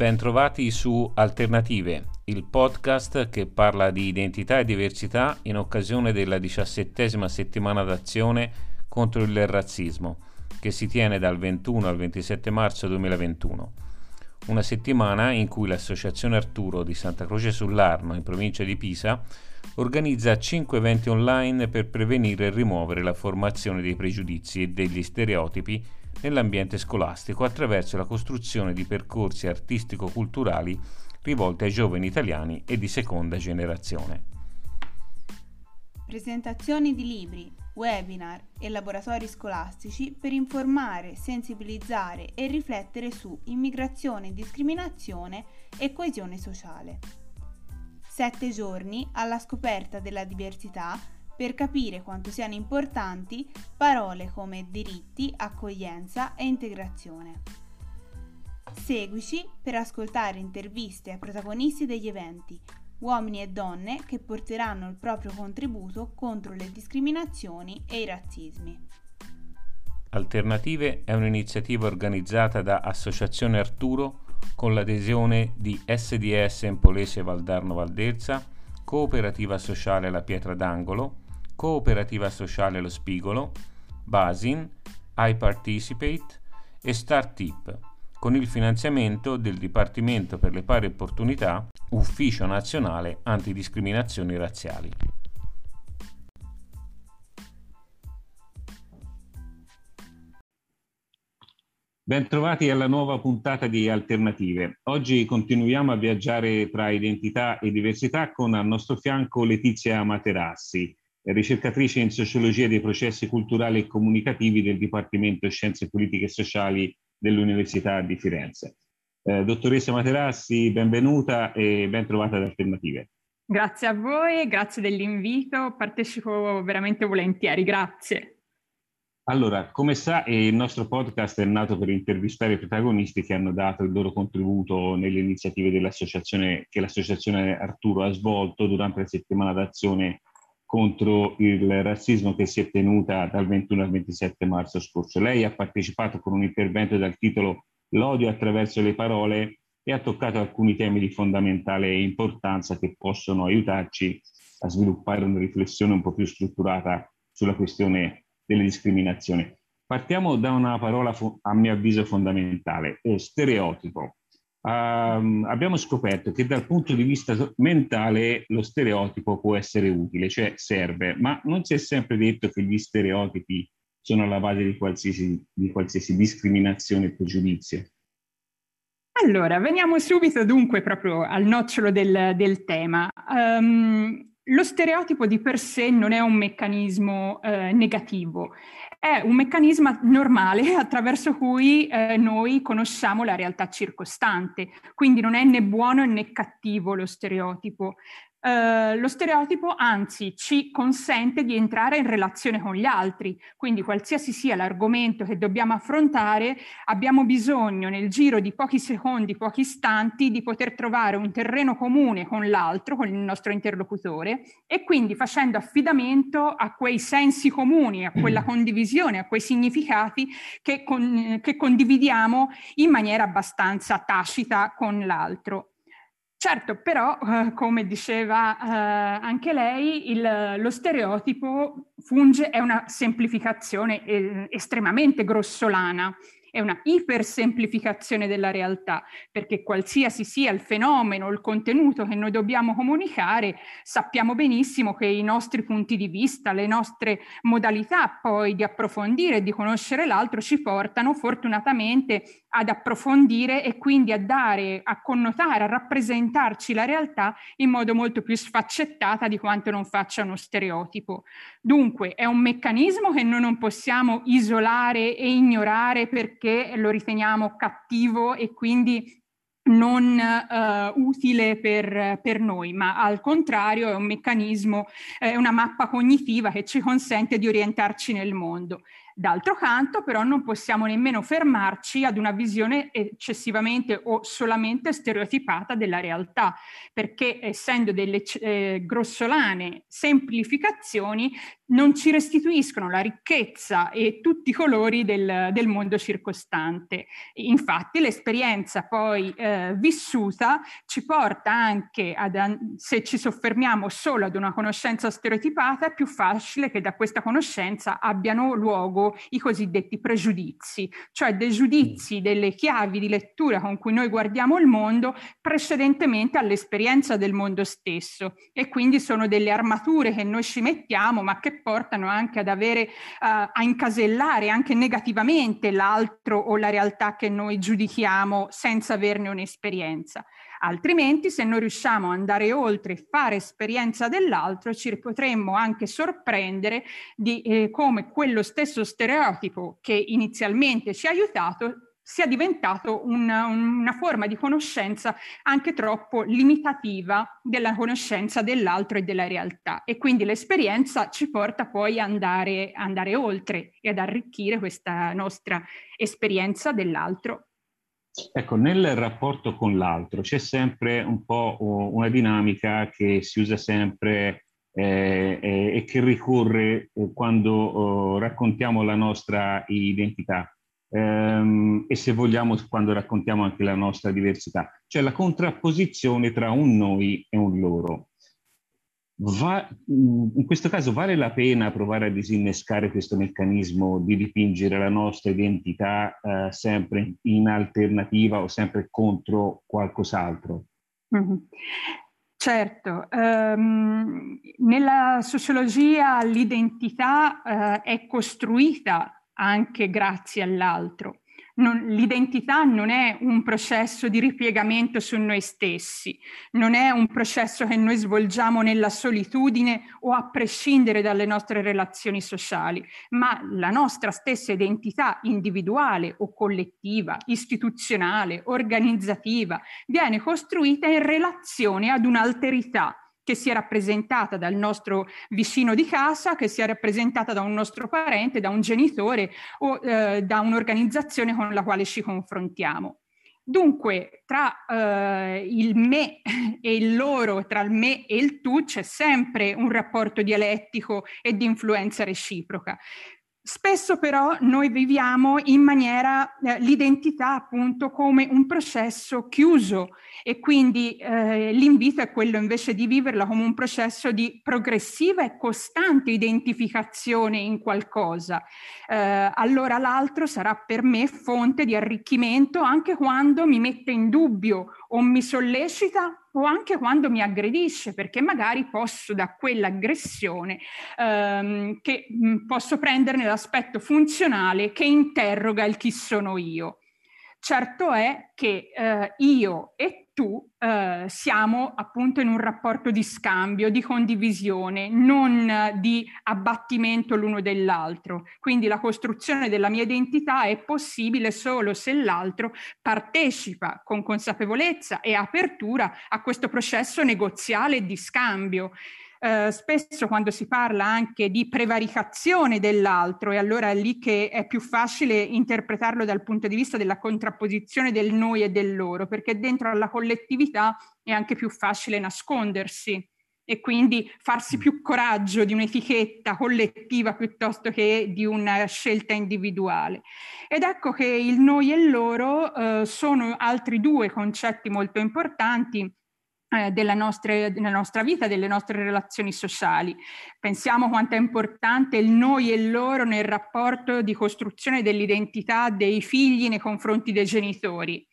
Bentrovati su Alternative, il podcast che parla di identità e diversità in occasione della diciassettesima settimana d'azione contro il razzismo, che si tiene dal 21 al 27 marzo 2021. Una settimana in cui l'Associazione Arturo di Santa Croce sull'Arno, in provincia di Pisa, organizza 5 eventi online per prevenire e rimuovere la formazione dei pregiudizi e degli stereotipi nell'ambiente scolastico attraverso la costruzione di percorsi artistico-culturali rivolti ai giovani italiani e di seconda generazione. Presentazioni di libri, webinar e laboratori scolastici per informare, sensibilizzare e riflettere su immigrazione, discriminazione e coesione sociale. Sette giorni alla scoperta della diversità per capire quanto siano importanti parole come diritti, accoglienza e integrazione. Seguici per ascoltare interviste ai protagonisti degli eventi, uomini e donne che porteranno il proprio contributo contro le discriminazioni e i razzismi. Alternative è un'iniziativa organizzata da Associazione Arturo con l'adesione di SDS Empolese Valdarno Valdelsa, Cooperativa Sociale La Pietra d'Angolo, Cooperativa Sociale Lo Spigolo, Basin, iParticipate e StartTip, con il finanziamento del Dipartimento per le Pari Opportunità, Ufficio Nazionale Antidiscriminazioni Razziali. Bentrovati alla nuova puntata di Alternative. Oggi continuiamo a viaggiare tra identità e diversità con al nostro fianco Letizia Materassi, ricercatrice in sociologia dei processi culturali e comunicativi del Dipartimento Scienze Politiche e Sociali dell'Università di Firenze. Eh, dottoressa Materassi, benvenuta e ben trovata ad Alternative. Grazie a voi, grazie dell'invito, partecipo veramente volentieri, grazie. Allora, come sa, il nostro podcast è nato per intervistare i protagonisti che hanno dato il loro contributo nelle iniziative dell'associazione che l'associazione Arturo ha svolto durante la settimana d'azione contro il razzismo che si è tenuta dal 21 al 27 marzo scorso. Lei ha partecipato con un intervento dal titolo L'odio attraverso le parole e ha toccato alcuni temi di fondamentale importanza che possono aiutarci a sviluppare una riflessione un po' più strutturata sulla questione delle discriminazioni. Partiamo da una parola a mio avviso fondamentale, stereotipo um, abbiamo scoperto che dal punto di vista mentale lo stereotipo può essere utile, cioè serve, ma non si è sempre detto che gli stereotipi sono alla base di qualsiasi, di qualsiasi discriminazione e pregiudizio. Allora, veniamo subito dunque proprio al nocciolo del, del tema. Um, lo stereotipo di per sé non è un meccanismo eh, negativo, è un meccanismo normale attraverso cui eh, noi conosciamo la realtà circostante, quindi non è né buono né cattivo lo stereotipo, Uh, lo stereotipo anzi ci consente di entrare in relazione con gli altri, quindi qualsiasi sia l'argomento che dobbiamo affrontare, abbiamo bisogno nel giro di pochi secondi, pochi istanti, di poter trovare un terreno comune con l'altro, con il nostro interlocutore e quindi facendo affidamento a quei sensi comuni, a quella condivisione, a quei significati che, con, che condividiamo in maniera abbastanza tacita con l'altro. Certo, però, eh, come diceva eh, anche lei, il, lo stereotipo funge, è una semplificazione eh, estremamente grossolana è una ipersemplificazione della realtà, perché qualsiasi sia il fenomeno, il contenuto che noi dobbiamo comunicare, sappiamo benissimo che i nostri punti di vista, le nostre modalità poi di approfondire e di conoscere l'altro ci portano fortunatamente ad approfondire e quindi a dare, a connotare, a rappresentarci la realtà in modo molto più sfaccettata di quanto non faccia uno stereotipo. Dunque è un meccanismo che noi non possiamo isolare e ignorare perché lo riteniamo cattivo e quindi non uh, utile per, per, noi, ma al contrario è un meccanismo, è una mappa cognitiva che ci consente di orientarci nel mondo. D'altro canto, però, non possiamo nemmeno fermarci ad una visione eccessivamente o solamente stereotipata della realtà, perché essendo delle eh, grossolane semplificazioni, non ci restituiscono la ricchezza e tutti i colori del, del mondo circostante. Infatti l'esperienza poi eh, vissuta ci porta anche ad, se ci soffermiamo solo ad una conoscenza stereotipata, è più facile che da questa conoscenza abbiano luogo i cosiddetti pregiudizi, cioè dei giudizi, mm. delle chiavi di lettura con cui noi guardiamo il mondo precedentemente all'esperienza del mondo stesso e quindi sono delle armature che noi ci mettiamo ma che portano anche ad avere, uh, a incasellare anche negativamente l'altro o la realtà che noi giudichiamo senza averne un'esperienza. Altrimenti, se non riusciamo ad andare oltre e fare esperienza dell'altro, ci potremmo anche sorprendere di eh, come quello stesso stereotipo che inizialmente ci ha aiutato sia diventato una, una, forma di conoscenza anche troppo limitativa della conoscenza dell'altro e della realtà. E quindi l'esperienza ci porta poi ad andare, andare oltre e ad arricchire questa nostra esperienza dell'altro. Ecco, nel rapporto con l'altro c'è sempre un po' una dinamica che si usa sempre eh, eh, e che ricorre eh, quando oh, raccontiamo la nostra identità ehm, e se vogliamo quando raccontiamo anche la nostra diversità, cioè la contrapposizione tra un noi e un loro. Va, in questo caso vale la pena provare a disinnescare questo meccanismo di dipingere la nostra identità eh, sempre in alternativa o sempre contro qualcos'altro? Mm-hmm. Certo, um, nella sociologia l'identità uh, è costruita anche grazie all'altro non, l'identità non è un processo di ripiegamento su noi stessi, non è un processo che noi svolgiamo nella solitudine o a prescindere dalle nostre relazioni sociali, ma la nostra stessa identità individuale o collettiva, istituzionale, organizzativa, viene costruita in relazione ad un'alterità che sia rappresentata dal nostro vicino di casa, che sia rappresentata da un nostro parente, da un genitore o eh, da un'organizzazione con la quale ci confrontiamo. Dunque, tra eh, il me e il loro, tra il me e il tu, c'è sempre un rapporto dialettico e di influenza reciproca. Spesso però noi viviamo in maniera eh, l'identità appunto come un processo chiuso e quindi eh, l'invito è quello invece di viverla come un processo di progressiva e costante identificazione in qualcosa. Eh, allora l'altro sarà per me fonte di arricchimento anche quando mi mette in dubbio o mi sollecita o anche quando mi aggredisce, perché magari posso da quell'aggressione ehm, che posso prenderne l'aspetto funzionale che interroga il chi sono io. Certo è che eh, io e tu eh, siamo appunto in un rapporto di scambio, di condivisione, non di abbattimento l'uno dell'altro. Quindi la costruzione della mia identità è possibile solo se l'altro partecipa con consapevolezza e apertura a questo processo negoziale di scambio. Eh, spesso quando si parla anche di prevaricazione dell'altro, e allora è lì che è più facile interpretarlo dal punto di vista della contrapposizione del noi e del loro, perché dentro alla collettività è anche più facile nascondersi e quindi farsi più coraggio di un'etichetta collettiva piuttosto che di una scelta individuale. Ed ecco che il noi e il loro eh, sono altri due concetti molto importanti della, nostra, della, nostra, vita, delle nostre relazioni sociali. Pensiamo quanto è importante il noi e loro nel rapporto di costruzione dell'identità dei figli nei confronti dei genitori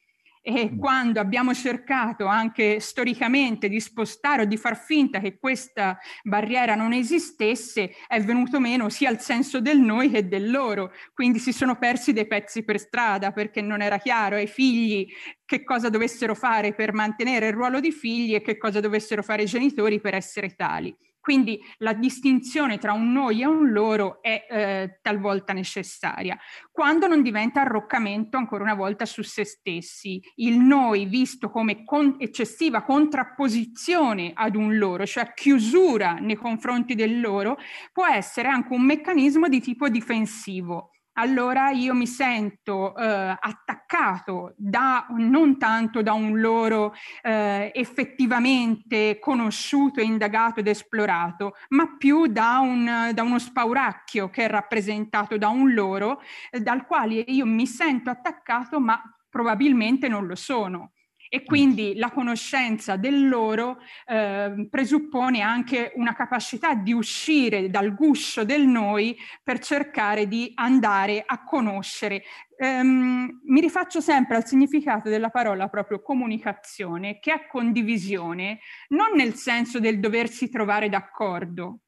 e quando abbiamo cercato anche storicamente di spostare o di far finta che questa barriera non esistesse, è venuto meno sia il senso del noi che del loro. Quindi si sono persi dei pezzi per strada perché non era chiaro ai figli che cosa dovessero fare per mantenere il ruolo di figli e che cosa dovessero fare i genitori per essere tali. Quindi la distinzione tra un noi e un loro è eh, talvolta necessaria. Quando non diventa arroccamento ancora una volta su se stessi, il noi visto come con eccessiva contrapposizione ad un loro, cioè chiusura nei confronti del loro, può essere anche un meccanismo di tipo difensivo allora io mi sento eh, attaccato da, non tanto da un loro eh, effettivamente conosciuto, indagato ed esplorato, ma più da, un, da uno spauracchio che è rappresentato da un loro, eh, dal quale io mi sento attaccato, ma probabilmente non lo sono. E quindi la conoscenza del loro eh, presuppone anche una capacità di uscire dal guscio del noi per cercare di andare a conoscere. Um, mi rifaccio sempre al significato della parola proprio comunicazione, che è condivisione, non nel senso del doversi trovare d'accordo,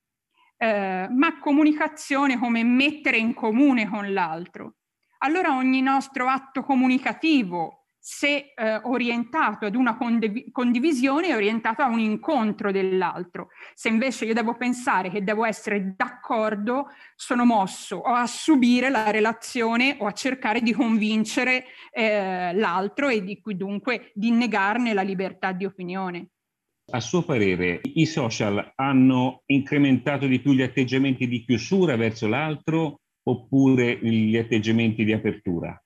eh, ma comunicazione come mettere in comune con l'altro. Allora ogni nostro atto comunicativo se eh, orientato ad una condiv- condivisione è orientato a un incontro dell'altro. Se invece io devo pensare che devo essere d'accordo, sono mosso o a subire la relazione o a cercare di convincere eh, l'altro e di, dunque di negarne la libertà di opinione. A suo parere, i social hanno incrementato di più gli atteggiamenti di chiusura verso l'altro oppure gli atteggiamenti di apertura?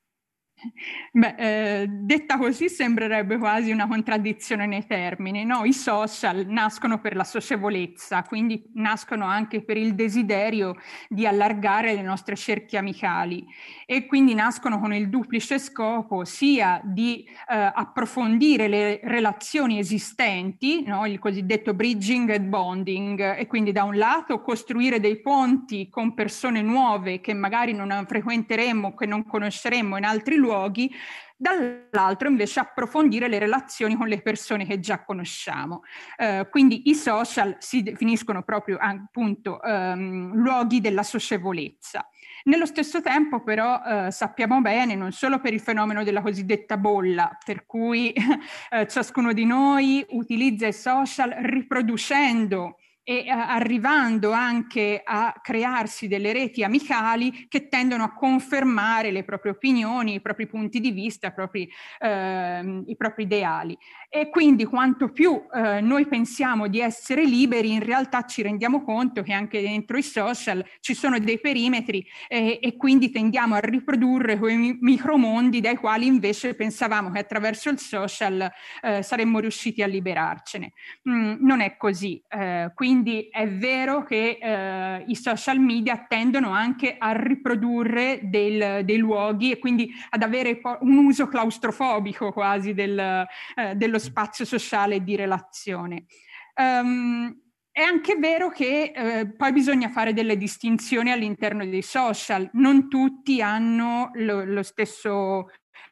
Beh, eh, detta così sembrerebbe quasi una contraddizione nei termini. No? I social nascono per la socievolezza, quindi nascono anche per il desiderio di allargare le nostre cerchie amicali e quindi nascono con il duplice scopo sia di eh, approfondire le relazioni esistenti, no? il cosiddetto bridging and bonding, e quindi da un lato costruire dei ponti con persone nuove che magari non frequenteremo, che non conosceremo in altri luoghi, luoghi, dall'altro invece approfondire le relazioni con le persone che già conosciamo. Eh, quindi i social si definiscono proprio appunto ehm, luoghi della socievolezza. Nello stesso tempo però eh, sappiamo bene, non solo per il fenomeno della cosiddetta bolla, per cui eh, ciascuno di noi utilizza i social riproducendo e uh, arrivando anche a crearsi delle reti amicali che tendono a confermare le proprie opinioni, i propri punti di vista, i propri, uh, i propri ideali. E quindi quanto più uh, noi pensiamo di essere liberi, in realtà ci rendiamo conto che anche dentro i social ci sono dei perimetri eh, e quindi tendiamo a riprodurre quei micromondi dai quali invece pensavamo che attraverso il social eh, saremmo riusciti a liberarcene. Mm, non è così. Eh, quindi è vero che eh, i social media tendono anche a riprodurre del, dei luoghi e quindi ad avere un uso claustrofobico quasi del, eh, dello spazio sociale di relazione. Um, è anche vero che eh, poi bisogna fare delle distinzioni all'interno dei social. Non tutti hanno lo, lo stesso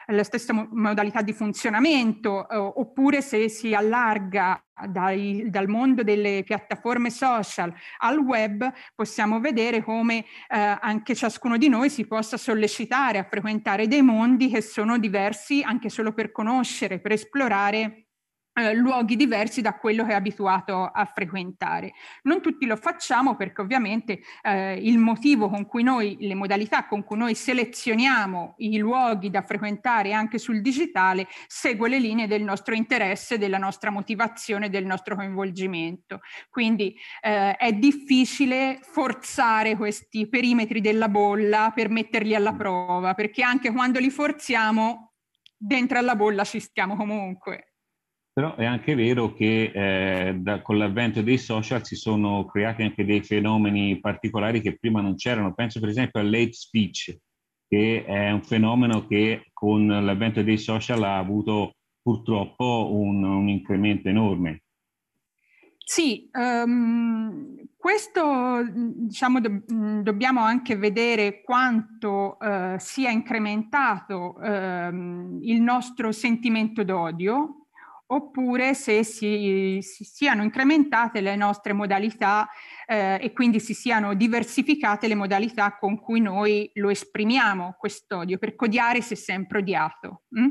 la stessa modalità di funzionamento, eh, oppure se si allarga dai, dal mondo delle piattaforme social al web, possiamo vedere come eh, anche ciascuno di noi si possa sollecitare a frequentare dei mondi che sono diversi anche solo per conoscere, per esplorare eh, luoghi diversi da quello che è abituato a frequentare. Non tutti lo facciamo perché ovviamente eh, il motivo con cui noi, le modalità con cui noi selezioniamo i luoghi da frequentare anche sul digitale segue le linee del nostro interesse, della nostra motivazione, del nostro coinvolgimento. Quindi eh, è difficile forzare questi perimetri della bolla per metterli alla prova, perché anche quando li forziamo dentro alla bolla ci stiamo comunque. Però è anche vero che eh, da, con l'avvento dei social si sono creati anche dei fenomeni particolari che prima non c'erano. Penso per esempio all'hate speech, che è un fenomeno che con l'avvento dei social ha avuto purtroppo un, un incremento enorme. Sì, um, questo diciamo do, dobbiamo anche vedere quanto uh, sia incrementato uh, il nostro sentimento d'odio oppure se si, si siano incrementate le nostre modalità eh, e quindi si siano diversificate le modalità con cui noi lo esprimiamo, quest'odio, perché odiare si è sempre odiato. Mm?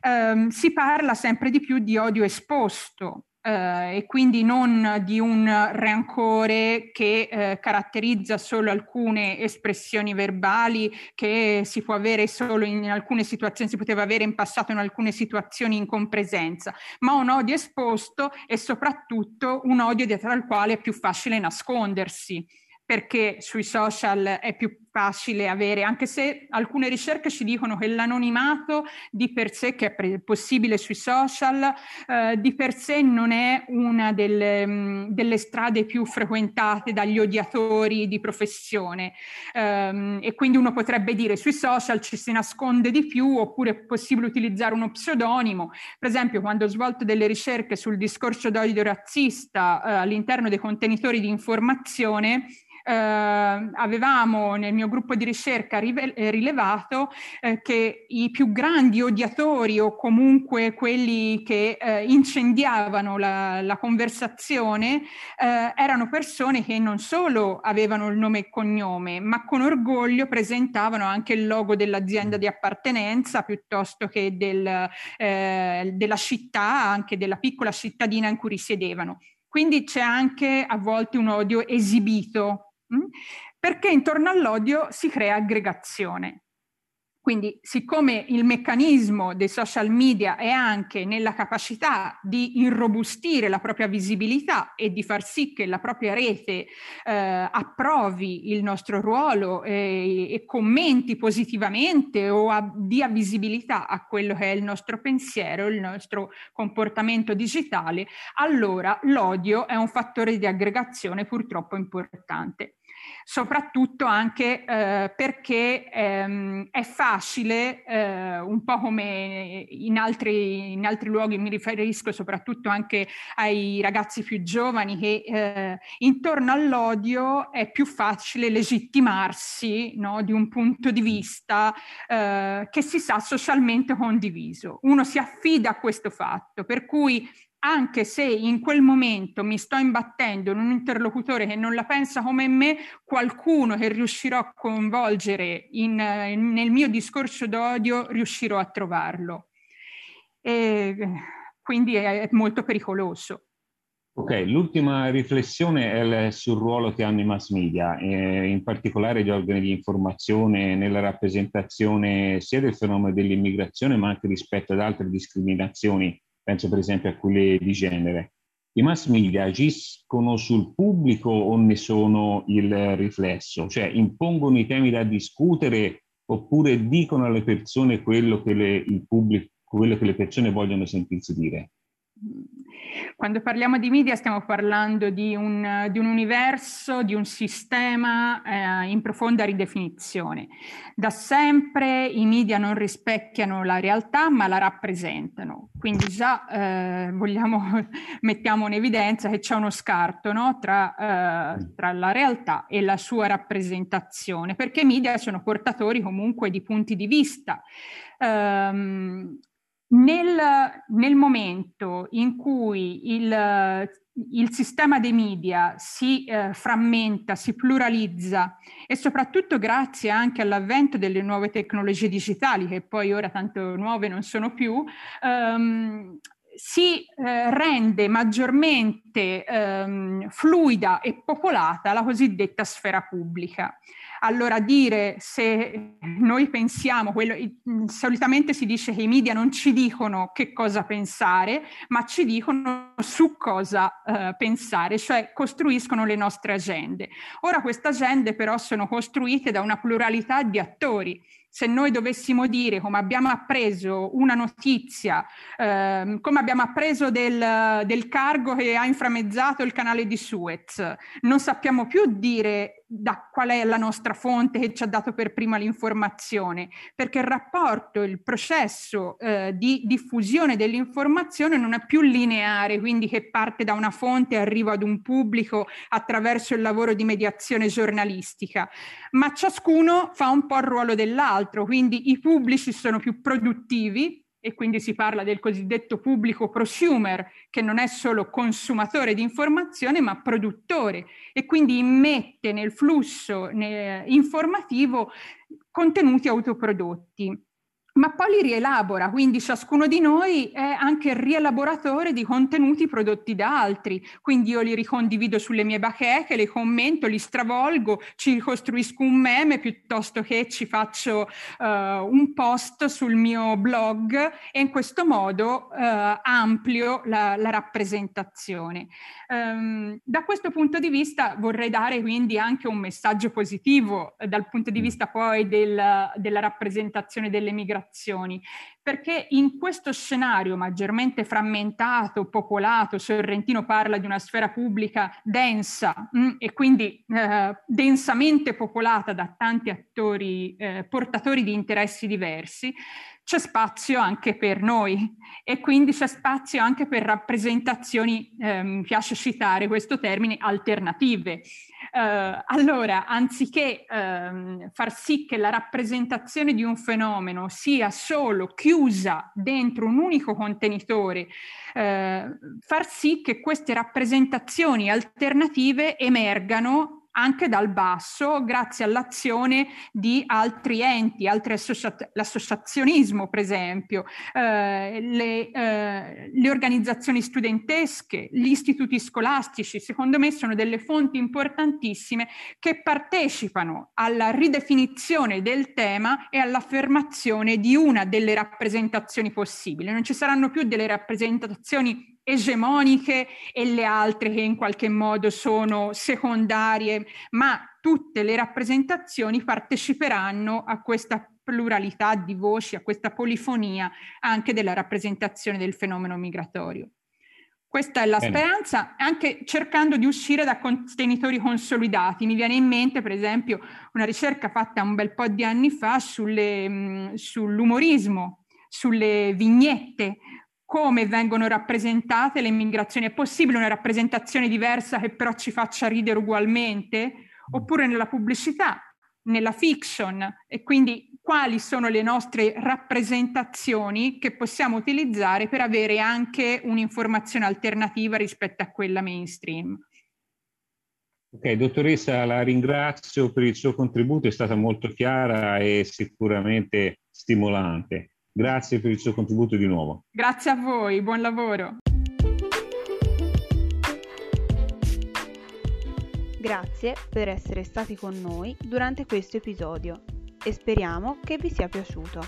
Eh, si parla sempre di più di odio esposto, eh, e quindi non di un rancore che eh, caratterizza solo alcune espressioni verbali che si può avere solo in alcune situazioni, si poteva avere in passato in alcune situazioni in compresenza, ma un odio esposto e soprattutto un odio dietro al quale è più facile nascondersi perché sui social è più facile avere, anche se alcune ricerche ci dicono che l'anonimato di per sé, che è possibile sui social, eh, di per sé non è una delle, mh, delle, strade più frequentate dagli odiatori di professione. Um, e quindi uno potrebbe dire sui social ci si nasconde di più oppure è possibile utilizzare uno pseudonimo. Per esempio, quando ho svolto delle ricerche sul discorso d'odio razzista eh, all'interno dei contenitori di informazione, eh, avevamo nel mio gruppo di ricerca eh, rilevato eh, che i più grandi odiatori o comunque quelli che eh, incendiavano la, la conversazione eh, erano persone che non solo avevano il nome e cognome, ma con orgoglio presentavano anche il logo dell'azienda di appartenenza piuttosto che del, eh, della città, anche della piccola cittadina in cui risiedevano. Quindi c'è anche a volte un odio esibito Mm? Perché intorno all'odio si crea aggregazione. Quindi, siccome il meccanismo dei social media è anche nella capacità di irrobustire la propria visibilità e di far sì che la propria rete eh, approvi il nostro ruolo e, e commenti positivamente o a, dia visibilità a quello che è il nostro pensiero, il nostro comportamento digitale, allora l'odio è un fattore di aggregazione purtroppo importante soprattutto anche eh, perché ehm, è facile, eh, un po' come in altri, in altri, luoghi, mi riferisco soprattutto anche ai ragazzi più giovani, che eh, intorno all'odio è più facile legittimarsi no, di un punto di vista eh, che si sa socialmente condiviso. Uno si affida a questo fatto, per cui anche se in quel momento mi sto imbattendo in un interlocutore che non la pensa come me, qualcuno che riuscirò a coinvolgere in, in, nel mio discorso d'odio riuscirò a trovarlo. E quindi è molto pericoloso. Ok, l'ultima riflessione è sul ruolo che hanno i mass media, eh, in particolare gli organi di informazione nella rappresentazione sia del fenomeno dell'immigrazione ma anche rispetto ad altre discriminazioni penso per esempio a quelle di genere. I mass media agiscono sul pubblico o ne sono il riflesso? Cioè impongono i temi da discutere oppure dicono alle persone quello che le, pubblico, quello che le persone vogliono sentirsi dire? Quando parliamo di media stiamo parlando di un, di un universo, di un sistema eh, in profonda ridefinizione. Da sempre i media non rispecchiano la realtà ma la rappresentano, quindi già eh, vogliamo, mettiamo in evidenza che c'è uno scarto no? tra, eh, tra, la realtà e la sua rappresentazione, perché i media sono portatori comunque di punti di vista. Um, nel, nel, momento in cui il, il sistema dei media si eh, frammenta, si pluralizza e soprattutto grazie anche all'avvento delle nuove tecnologie digitali, che poi ora tanto nuove non sono più, ehm, si eh, rende maggiormente ehm, fluida e popolata la cosiddetta sfera pubblica. Allora dire se noi pensiamo, quello, solitamente si dice che i media non ci dicono che cosa pensare, ma ci dicono su cosa eh, pensare, cioè costruiscono le nostre agende. Ora queste agende però sono costruite da una pluralità di attori se noi dovessimo dire come abbiamo appreso una notizia, eh, come abbiamo appreso del, del cargo che ha inframmezzato il canale di Suez, non sappiamo più dire da qual è la nostra fonte che ci ha dato per prima l'informazione, perché il rapporto, il processo eh, di diffusione dell'informazione non è più lineare, quindi che parte da una fonte e arriva ad un pubblico attraverso il lavoro di mediazione giornalistica, ma ciascuno fa un po' il ruolo dell'altro, quindi i pubblici sono più produttivi, e quindi si parla del cosiddetto pubblico prosumer, che non è solo consumatore di informazione, ma produttore e quindi immette nel flusso informativo contenuti autoprodotti. Ma poi li rielabora, quindi ciascuno di noi è anche il rielaboratore di contenuti prodotti da altri, quindi io li ricondivido sulle mie bacheche, li commento, li stravolgo, ci ricostruisco un meme piuttosto che ci faccio uh, un post sul mio blog e in questo modo uh, amplio la, la rappresentazione. Um, da questo punto di vista vorrei dare quindi anche un messaggio positivo eh, dal punto di mm. vista poi del, della rappresentazione delle migrazioni, perché in questo scenario maggiormente frammentato, popolato, Sorrentino parla di una sfera pubblica densa mh, mm, e quindi eh, densamente popolata da tanti attori eh, portatori di interessi diversi, c'è spazio anche per noi e quindi c'è spazio anche per rappresentazioni, eh, mi piace citare questo termine, alternative. Eh, allora, anziché eh, far sì che la rappresentazione di un fenomeno sia solo chiusa dentro un unico contenitore, eh, far sì che queste rappresentazioni alternative emergano anche dal basso grazie all'azione di altri enti, altri associa- l'associazionismo per esempio, eh, le, eh, le organizzazioni studentesche, gli istituti scolastici, secondo me sono delle fonti importantissime che partecipano alla ridefinizione del tema e all'affermazione di una delle rappresentazioni possibili. Non ci saranno più delle rappresentazioni egemoniche e le altre che in qualche modo sono secondarie, ma tutte le rappresentazioni parteciperanno a questa pluralità di voci, a questa polifonia anche della rappresentazione del fenomeno migratorio. Questa è la Bene. speranza, anche cercando di uscire da contenitori consolidati. Mi viene in mente, per esempio, una ricerca fatta un bel po' di anni fa sulle, mh, sull'umorismo, sulle vignette, come vengono rappresentate le migrazioni. È possibile una rappresentazione diversa che però ci faccia ridere ugualmente? Oppure nella pubblicità, nella fiction e quindi quali sono le nostre rappresentazioni che possiamo utilizzare per avere anche un'informazione alternativa rispetto a quella mainstream. Ok, dottoressa, la ringrazio per il suo contributo, è stata molto chiara e sicuramente stimolante. Grazie per il suo contributo di nuovo. Grazie a voi, buon lavoro. Grazie per essere stati con noi durante questo episodio e speriamo che vi sia piaciuto.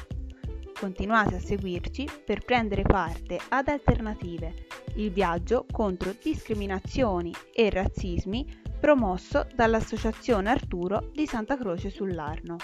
Continuate a seguirci per prendere parte ad Alternative, il viaggio contro discriminazioni e razzismi promosso dall'Associazione Arturo di Santa Croce sull'Arno.